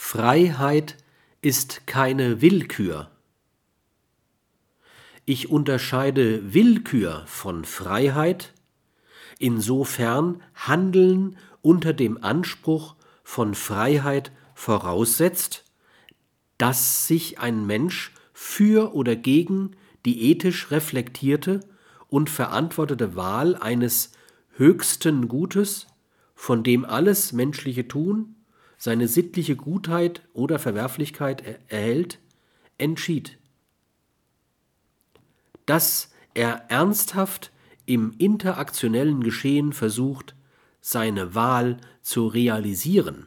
Freiheit ist keine Willkür. Ich unterscheide Willkür von Freiheit, insofern Handeln unter dem Anspruch von Freiheit voraussetzt, dass sich ein Mensch für oder gegen die ethisch reflektierte und verantwortete Wahl eines höchsten Gutes, von dem alles menschliche Tun seine sittliche Gutheit oder Verwerflichkeit erhält, entschied. Dass er ernsthaft im interaktionellen Geschehen versucht, seine Wahl zu realisieren